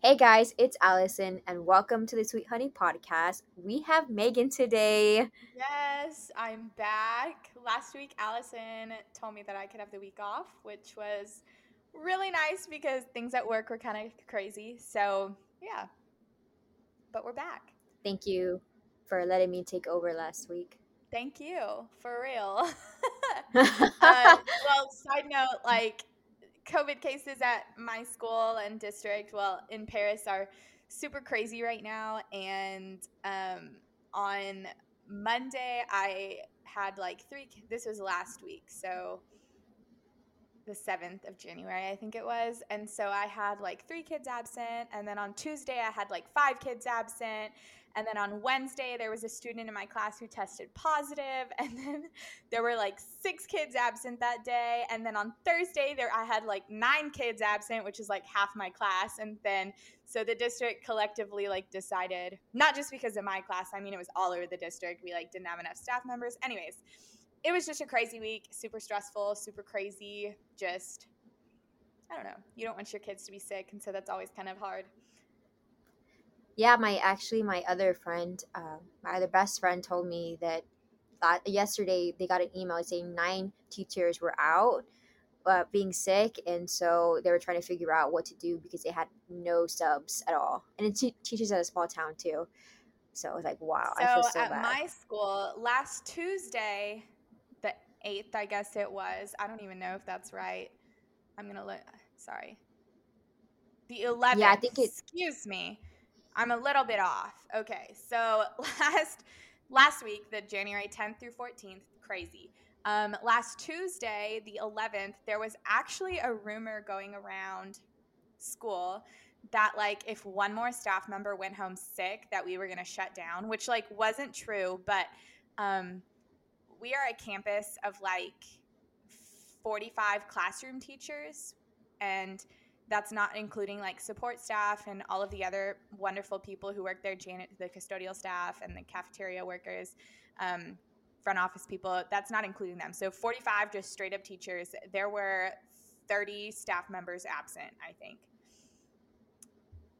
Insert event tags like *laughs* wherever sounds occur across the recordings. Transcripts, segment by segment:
Hey guys, it's Allison, and welcome to the Sweet Honey Podcast. We have Megan today. Yes, I'm back. Last week, Allison told me that I could have the week off, which was really nice because things at work were kind of crazy. So, yeah. But we're back. Thank you for letting me take over last week. Thank you, for real. *laughs* *laughs* uh, well, side note, like, COVID cases at my school and district, well, in Paris, are super crazy right now. And um, on Monday, I had like three, this was last week. So the 7th of January, I think it was. And so I had like three kids absent. And then on Tuesday, I had like five kids absent. And then on Wednesday, there was a student in my class who tested positive, *laughs* and then there were like six kids absent that day. And then on Thursday, there I had like nine kids absent, which is like half my class. And then so the district collectively like decided, not just because of my class, I mean it was all over the district. We like didn't have enough staff members. Anyways, it was just a crazy week, super stressful, super crazy. Just I don't know. You don't want your kids to be sick, and so that's always kind of hard yeah my actually my other friend uh, my other best friend told me that that yesterday they got an email saying nine teachers were out uh, being sick and so they were trying to figure out what to do because they had no subs at all. And it t- teaches at a small town too. So I was like wow so i feel so at bad. my school last tuesday the 8th i guess it was i don't even know if that's right. I'm gonna look sorry. The 11th yeah i think it excuse me I'm a little bit off. Okay, so *laughs* last last week, the January 10th through 14th, crazy. Um, last Tuesday, the 11th, there was actually a rumor going around school that like if one more staff member went home sick, that we were going to shut down, which like wasn't true, but um, we are a campus of like 45 classroom teachers and that's not including like support staff and all of the other wonderful people who work there, Janet, the custodial staff and the cafeteria workers, um, front office people. That's not including them. So 45 just straight up teachers. There were 30 staff members absent, I think.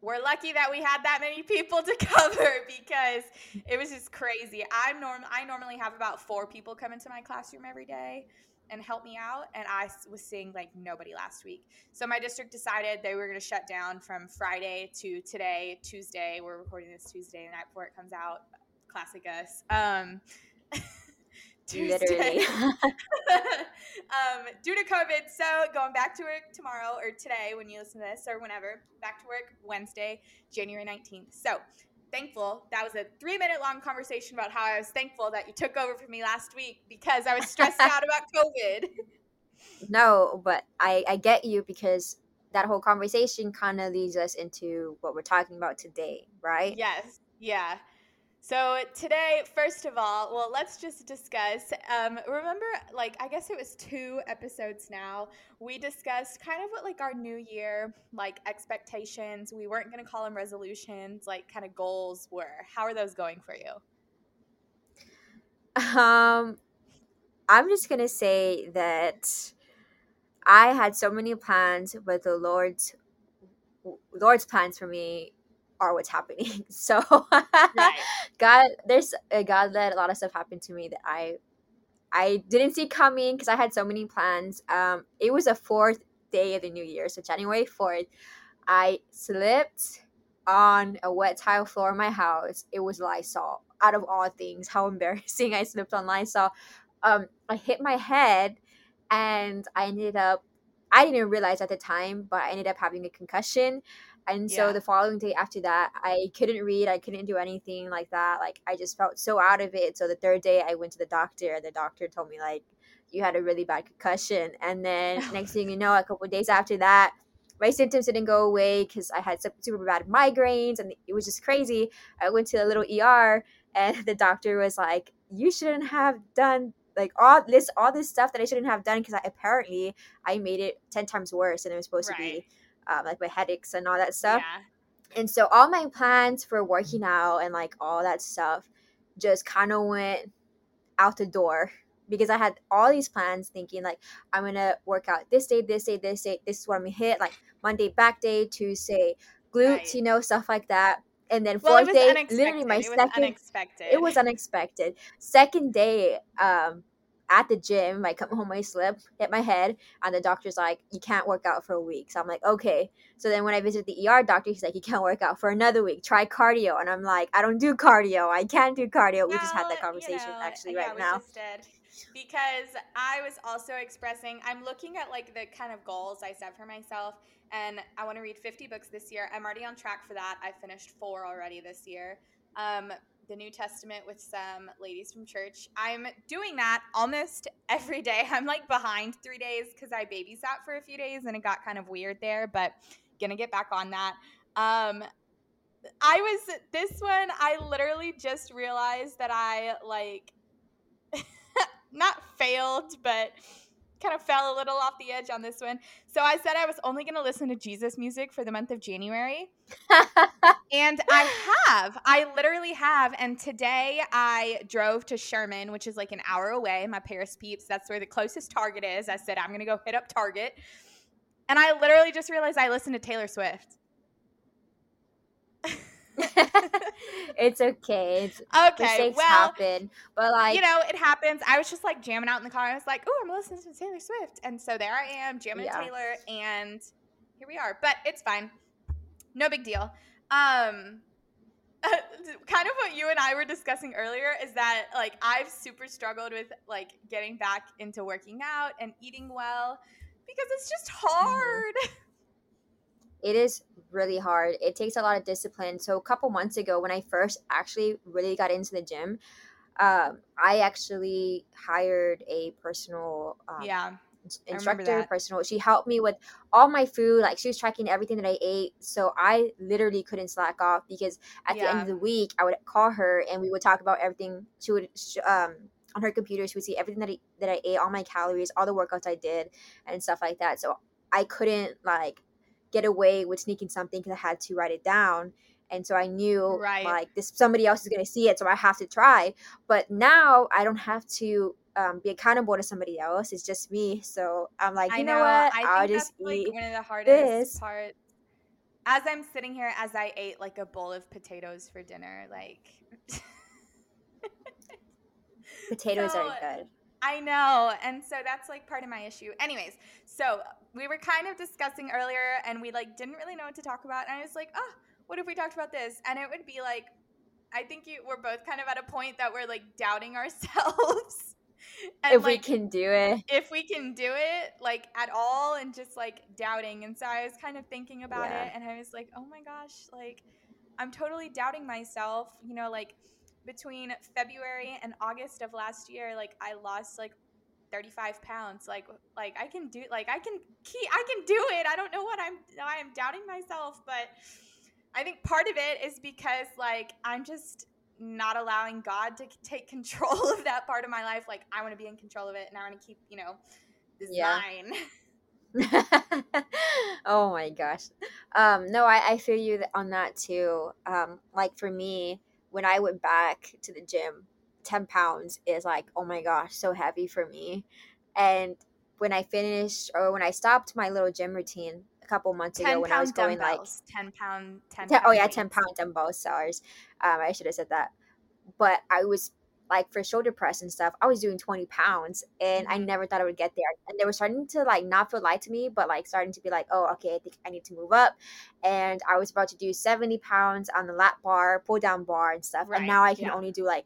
We're lucky that we had that many people to *laughs* cover because it was just crazy. I'm norm I normally have about four people come into my classroom every day and help me out. And I was seeing like nobody last week. So my district decided they were going to shut down from Friday to today, Tuesday. We're recording this Tuesday, the night before it comes out. Classic us. Um, *laughs* Tuesday. *laughs* um, due to COVID, so going back to work tomorrow or today when you listen to this or whenever, back to work Wednesday, January 19th. So thankful. That was a three minute long conversation about how I was thankful that you took over for me last week because I was stressed out about *laughs* COVID. No, but I, I get you because that whole conversation kind of leads us into what we're talking about today, right? Yes. Yeah. So today, first of all, well, let's just discuss. Um, remember, like I guess it was two episodes now. We discussed kind of what like our new year like expectations. We weren't going to call them resolutions, like kind of goals were. How are those going for you? Um, I'm just gonna say that I had so many plans, but the Lord's Lord's plans for me are what's happening. *laughs* So right. God, there's uh, God let a lot of stuff happen to me that I I didn't see coming because I had so many plans. Um, it was a fourth day of the new year, so January fourth. I slipped on a wet tile floor in my house. It was Lysol. Out of all things, how embarrassing! *laughs* I slipped on Lysol. Um, I hit my head, and I ended up. I didn't realize at the time, but I ended up having a concussion and so yeah. the following day after that i couldn't read i couldn't do anything like that like i just felt so out of it so the third day i went to the doctor and the doctor told me like you had a really bad concussion and then *laughs* next thing you know a couple days after that my symptoms didn't go away because i had super bad migraines and it was just crazy i went to a little er and *laughs* the doctor was like you shouldn't have done like all this all this stuff that i shouldn't have done because apparently i made it 10 times worse than it was supposed right. to be um, like my headaches and all that stuff. Yeah. And so all my plans for working out and like all that stuff just kind of went out the door because I had all these plans thinking like I'm gonna work out this day, this day, this day, this is what I'm gonna hit, like Monday back day, Tuesday glutes, right. you know, stuff like that. And then fourth well, day, unexpected. literally my it second, unexpected. it was unexpected. Second day, um, at the gym, I come home, I slip, hit my head, and the doctor's like, "You can't work out for a week." So I'm like, "Okay." So then when I visit the ER doctor, he's like, "You can't work out for another week. Try cardio." And I'm like, "I don't do cardio. I can't do cardio." we just had that conversation you know, actually yeah, right now. Because I was also expressing, I'm looking at like the kind of goals I set for myself, and I want to read 50 books this year. I'm already on track for that. I finished four already this year. Um, the New Testament with some ladies from church. I'm doing that almost *laughs* every day. I'm like behind three days because I babysat for a few days and it got kind of weird there, but gonna get back on that. Um, I was this one. I literally just realized that I like *laughs* not failed, but kind of fell a little off the edge on this one. So I said I was only going to listen to Jesus music for the month of January. *laughs* and I have. I literally have. And today I drove to Sherman, which is like an hour away, my Paris peeps. That's where the closest Target is. I said, I'm going to go hit up Target. And I literally just realized I listened to Taylor Swift. *laughs* it's okay. It's, okay. Mistakes well, happen, but like you know, it happens. I was just like jamming out in the car. I was like, "Oh, I'm listening to Taylor Swift," and so there I am jamming yeah. Taylor, and here we are. But it's fine. No big deal. Um, *laughs* kind of what you and I were discussing earlier is that like I've super struggled with like getting back into working out and eating well because it's just mm-hmm. *laughs* It is really hard. It takes a lot of discipline. So a couple months ago, when I first actually really got into the gym, um, I actually hired a personal um, yeah instructor personal she helped me with all my food like she was tracking everything that i ate so i literally couldn't slack off because at yeah. the end of the week i would call her and we would talk about everything she would um on her computer she would see everything that I, that I ate all my calories all the workouts i did and stuff like that so i couldn't like get away with sneaking something because I had to write it down. And so I knew right. like this somebody else is going to see it, so I have to try. But now I don't have to um, be accountable to somebody else. It's just me. So I'm like, you know, know, what? I will just like eat one of the hardest this. parts. As I'm sitting here, as I ate like a bowl of potatoes for dinner, like potatoes so, are good. I know. And so that's like part of my issue. Anyways, so we were kind of discussing earlier and we like didn't really know what to talk about. And I was like, oh, what if we talked about this? And it would be like, I think you, we're both kind of at a point that we're like doubting *laughs* ourselves. and if like, we can do it. If we can do it like at all and just like doubting. And so I was kind of thinking about yeah. it and I was like, oh my gosh, like I'm totally doubting myself. You know, like between February and August of last year, like I lost like 35 pounds. Like like I can do like I can keep I can do it. I don't know what I'm I am doubting myself, but I think part of it is because like I'm just not allowing God to take control *laughs* of that part of my life. Like I want to be in control of it and I want to keep, you know, this yeah. *laughs* *laughs* oh my gosh. Um no, I, I feel you on that too. Um like for me, when I went back to the gym, 10 pounds is like, oh my gosh, so heavy for me. And when I finished or when I stopped my little gym routine a couple months ago when I was going like 10 pound, 10, 10 oh yeah, 10 pound dumbbells, sorry. Um, I should have said that. But I was like for shoulder press and stuff, I was doing 20 pounds and mm-hmm. I never thought I would get there. And they were starting to like not feel light to me, but like starting to be like, oh, okay, I think I need to move up. And I was about to do 70 pounds on the lat bar, pull down bar and stuff. Right. And now I can yeah. only do like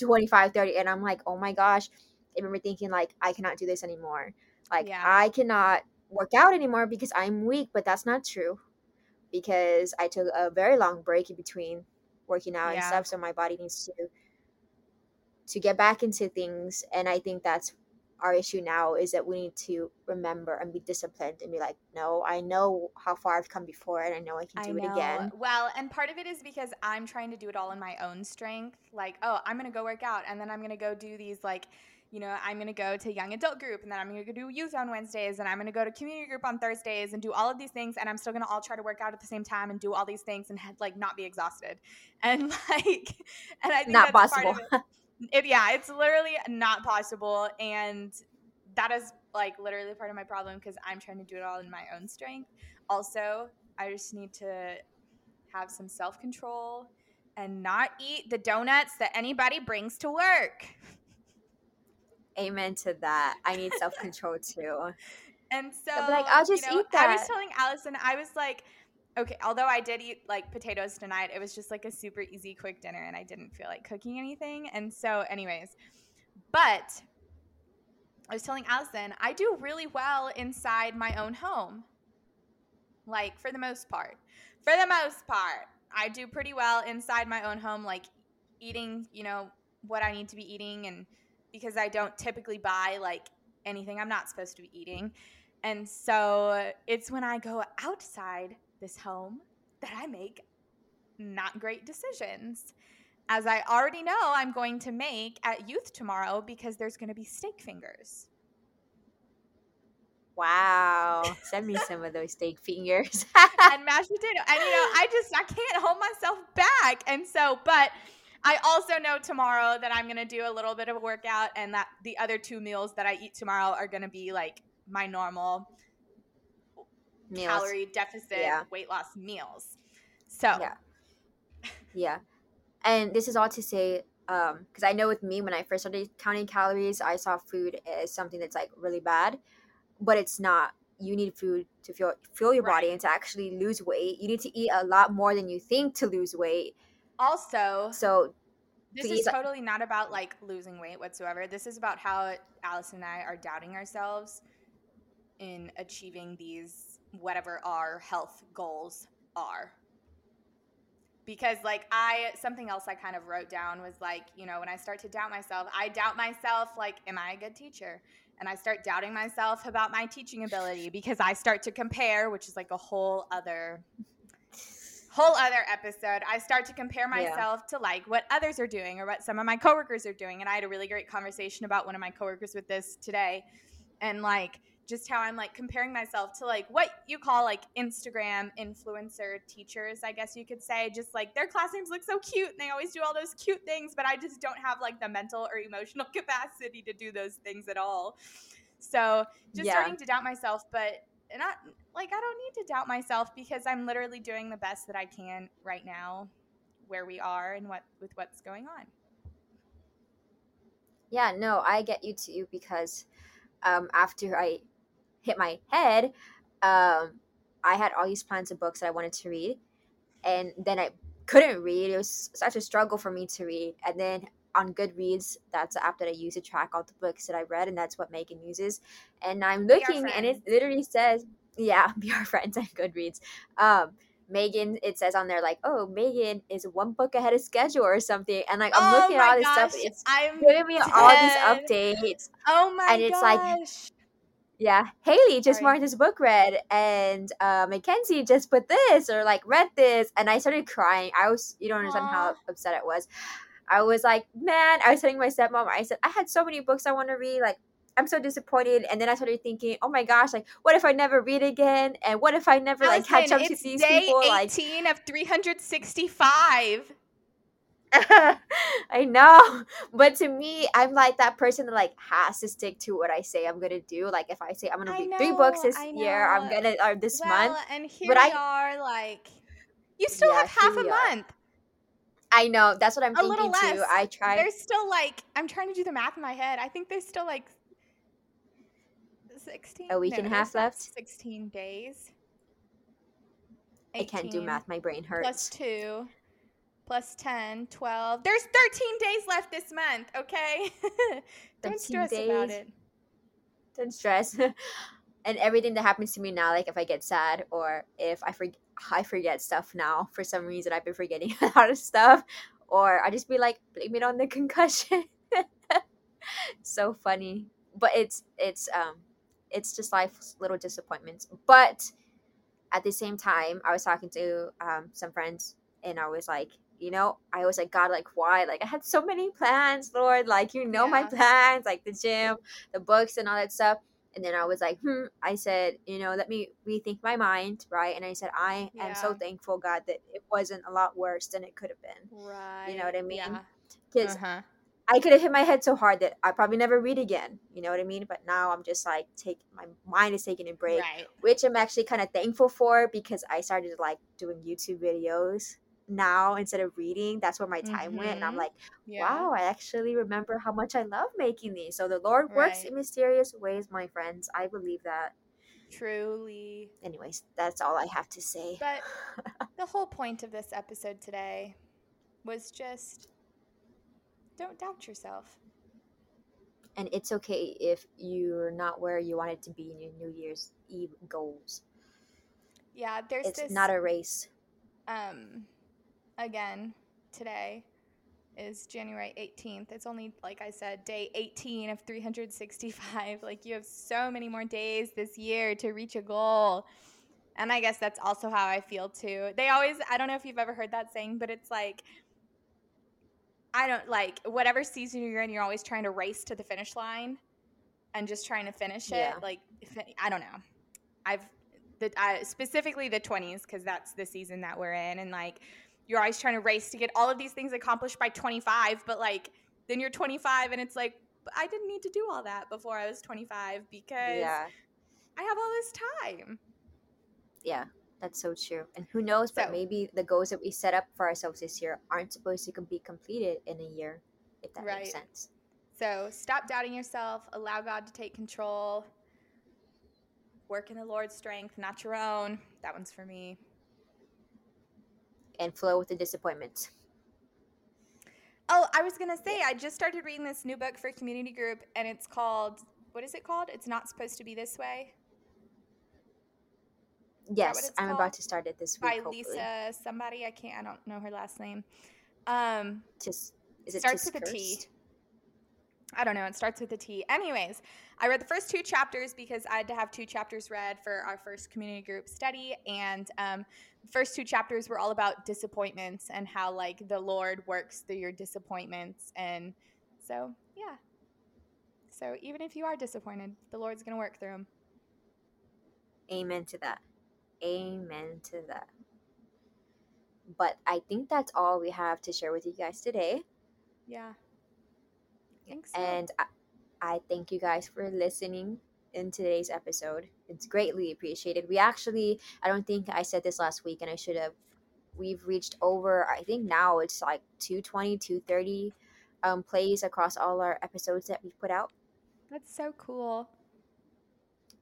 25, 30. And I'm like, oh my gosh. I remember thinking like, I cannot do this anymore. Like yeah. I cannot work out anymore because I'm weak, but that's not true. Because I took a very long break in between working out yeah. and stuff. So my body needs to to get back into things and i think that's our issue now is that we need to remember and be disciplined and be like no i know how far i've come before and i know i can do I it again well and part of it is because i'm trying to do it all in my own strength like oh i'm gonna go work out and then i'm gonna go do these like you know, I'm going to go to young adult group and then I'm going to go do youth on Wednesdays and I'm going to go to community group on Thursdays and do all of these things. And I'm still going to all try to work out at the same time and do all these things and like not be exhausted. *laughs* And like, and I think not possible. It, yeah, it's literally not possible. And that is like literally part of my problem because I'm trying to do it all in my own strength. Also, I just need to have some self control and not eat the donuts that anybody brings to work. Amen to that. I need self control too. *laughs* And so, like, I'll just you know, eat that. I was telling Allison, I was like, okay, although I did eat like potatoes tonight, it was just like a super easy, quick dinner, and I didn't feel like cooking anything. And so, anyways, but I was telling Allison, I do really well inside my own home. Like, for the most part. For the most part, I do pretty well inside my own home, like eating, you know, what I need to be eating. And because I don't typically buy like anything I'm not supposed to be eating. And so it's when I go outside this home that I make not great decisions. As I already know, I'm going to make at youth tomorrow because there's going to be steak fingers. Wow. Send me *laughs* some of those steak fingers. *laughs* and mashed potato. And you know, I just I can't hold myself back. And so, but I also know tomorrow that I'm gonna do a little bit of a workout and that the other two meals that I eat tomorrow are gonna be like my normal meals. calorie deficit yeah. weight loss meals. So Yeah. Yeah. And this is all to say, um, because I know with me when I first started counting calories, I saw food as something that's like really bad but it's not you need food to fuel fuel your right. body and to actually lose weight you need to eat a lot more than you think to lose weight also so this is totally not about like losing weight whatsoever this is about how Allison and i are doubting ourselves in achieving these whatever our health goals are because like i something else i kind of wrote down was like you know when i start to doubt myself i doubt myself like am i a good teacher and I start doubting myself about my teaching ability because I start to compare, which is like a whole other whole other episode. I start to compare myself yeah. to like what others are doing or what some of my coworkers are doing. And I had a really great conversation about one of my coworkers with this today. And like just how I'm like comparing myself to like what you call like Instagram influencer teachers, I guess you could say. Just like their classrooms look so cute and they always do all those cute things, but I just don't have like the mental or emotional *laughs* capacity to do those things at all. So just yeah. starting to doubt myself, but not like I don't need to doubt myself because I'm literally doing the best that I can right now where we are and what with what's going on. Yeah, no, I get you too because um, after I hit my head, um, I had all these plans of books that I wanted to read, and then I couldn't read. It was such a struggle for me to read. And then on Goodreads, that's the app that I use to track all the books that I read, and that's what Megan uses. And I'm looking, and it literally says, "Yeah, *laughs* be our friends on Goodreads." Um, Megan, it says on there like, "Oh, Megan is one book ahead of schedule or something," and like I'm oh looking at all this gosh, stuff. It's I'm giving me dead. all these updates. Oh my! And it's gosh. like yeah, Haley just Sorry. marked this book read, and uh, Mackenzie just put this or like read this, and I started crying. I was, you don't understand Aww. how upset it was. I was like, man, I was telling my stepmom, I said, I had so many books I want to read. Like, I'm so disappointed. And then I started thinking, oh my gosh, like, what if I never read again? And what if I never like catch up to these day people? 18 like, of 365. *laughs* I know. But to me, I'm like that person that like has to stick to what I say I'm gonna do. Like if I say I'm gonna read know, three books this year, I'm gonna or this well, month. And here but we I, are, like you still yeah, have half a month. I know. That's what I'm a thinking too. I try. There's still like I'm trying to do the math in my head. I think there's still like 16 a week no, and a half left. 16 days. 18, I can't do math. My brain hurts. Plus two plus 10, 12. There's 13 days left this month, okay? *laughs* Don't stress days. about it. Don't stress. *laughs* and everything that happens to me now, like if I get sad or if I forget I forget stuff now for some reason I've been forgetting *laughs* a lot of stuff. Or I just be like, blame it on the concussion. so funny. But it's it's um it's just life's little disappointments. But at the same time, I was talking to um, some friends and I was like, you know, I was like, God, like, why? Like, I had so many plans, Lord. Like, you know, yeah. my plans, like the gym, the books, and all that stuff. And then I was like, hmm, I said, you know, let me rethink my mind, right? And I said, I yeah. am so thankful, God, that it wasn't a lot worse than it could have been. Right. You know what I mean? Because yeah. uh-huh. I could have hit my head so hard that I probably never read again. You know what I mean? But now I'm just like take my mind is taking a break, right. which I'm actually kind of thankful for because I started like doing YouTube videos now instead of reading. That's where my time mm-hmm. went, and I'm mm-hmm. like, yeah. wow, I actually remember how much I love making these. So the Lord right. works in mysterious ways, my friends. I believe that. Truly. Anyways, that's all I have to say. But *laughs* the whole point of this episode today was just don't doubt yourself. And it's okay if you're not where you wanted to be in your New Year's Eve goals. Yeah, there's it's this, not a race. Um, again, today is January 18th. It's only, like I said, day 18 of 365. *laughs* Like, you have so many more days this year to reach a goal. And I guess that's also how I feel too. They always, I don't know if you've ever heard that saying, but it's like, I don't like whatever season you're in, you're always trying to race to the finish line and just trying to finish it. Yeah. Like, I don't know. I've, the, I, specifically the 20s, because that's the season that we're in. And like, you're always trying to race to get all of these things accomplished by 25, but like, then you're 25 and it's like, I didn't need to do all that before I was 25 because yeah. I have all this time. Yeah. That's so true. And who knows, so, but maybe the goals that we set up for ourselves this year aren't supposed to be completed in a year, if that right. makes sense. So stop doubting yourself, allow God to take control, work in the Lord's strength, not your own. That one's for me. And flow with the disappointment. Oh, I was going to say, I just started reading this new book for community group, and it's called, what is it called? It's Not Supposed to Be This Way. Yes, I'm called? about to start it this week. By hopefully. Lisa, somebody I can't. I don't know her last name. Um, just is it starts with a T. I don't know. It starts with a T. Anyways, I read the first two chapters because I had to have two chapters read for our first community group study, and um, first two chapters were all about disappointments and how like the Lord works through your disappointments, and so yeah. So even if you are disappointed, the Lord's gonna work through them. Amen to that. Amen to that. But I think that's all we have to share with you guys today. Yeah. Thanks. So. And I, I thank you guys for listening in today's episode. It's greatly appreciated. We actually, I don't think I said this last week and I should have. We've reached over, I think now it's like 220, 230 um, plays across all our episodes that we've put out. That's so cool.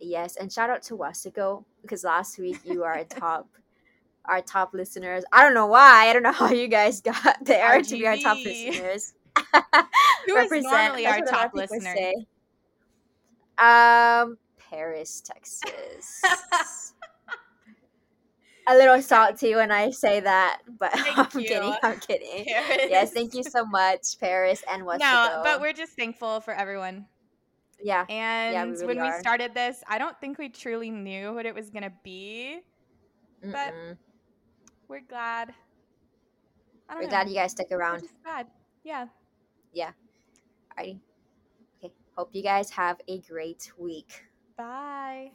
Yes, and shout out to Weslaco because last week you are a *laughs* top our top listeners. I don't know why. I don't know how you guys got there RGV. to be our top listeners. *laughs* Who is normally our top listener? Um, Paris, Texas. *laughs* a little salty when I say that, but *laughs* thank I'm you. kidding. I'm kidding. Paris. Yes, thank you so much, Paris and Weslaco. No, but we're just thankful for everyone yeah. And yeah, we really when are. we started this, I don't think we truly knew what it was going to be. Mm-mm. But we're glad. we're know. glad you guys stuck around. glad. Yeah. Yeah. Alrighty. Okay. Hope you guys have a great week. Bye.